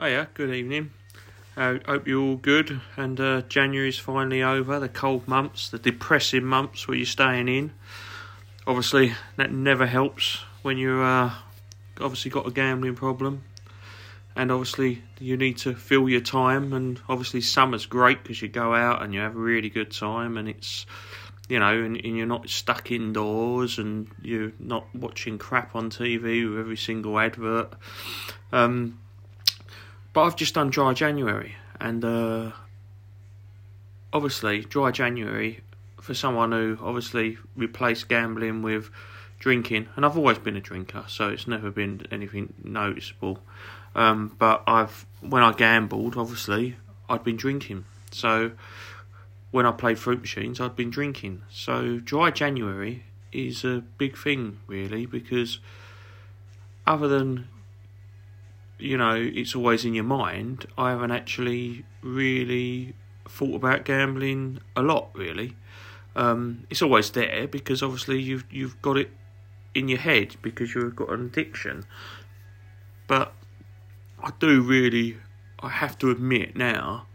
Oh yeah, good evening. Uh, hope you're all good and uh, January's finally over, the cold months, the depressing months where you're staying in. Obviously, that never helps when you're uh, obviously got a gambling problem. And obviously, you need to fill your time. And obviously, summer's great because you go out and you have a really good time, and it's you know, and, and, you're not stuck indoors and you're not watching crap on TV with every single advert. Um, but I've just done dry January, and uh, obviously, dry January for someone who obviously replaced gambling with drinking, and I've always been a drinker, so it's never been anything noticeable. Um, but I've when I gambled, obviously, I'd been drinking, so when I played fruit machines, I'd been drinking. So dry January is a big thing, really, because other than you know it's always in your mind, I haven't actually really thought about gambling a lot. Really, um, it's always there because obviously you've you've got it in your head because you've got an addiction. But I do really, I have to admit now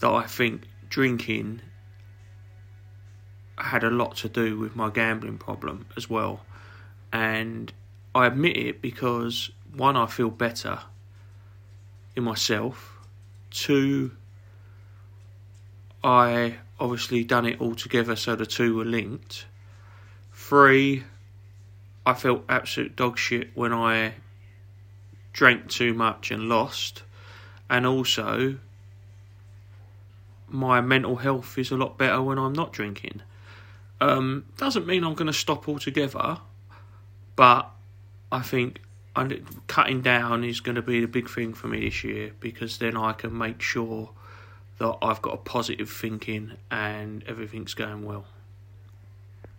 that I think drinking had a lot to do with my gambling problem as well. And I admit it because one, I feel better in myself. Two, I obviously done it all together so the two were linked. Three, I felt absolute dog shit when I drank too much and lost. And also, my mental health is a lot better when I'm not drinking. Um, doesn't mean I'm going to stop altogether, but I think cutting down is going to be the big thing for me this year because then I can make sure that I've got a positive thinking and everything's going well.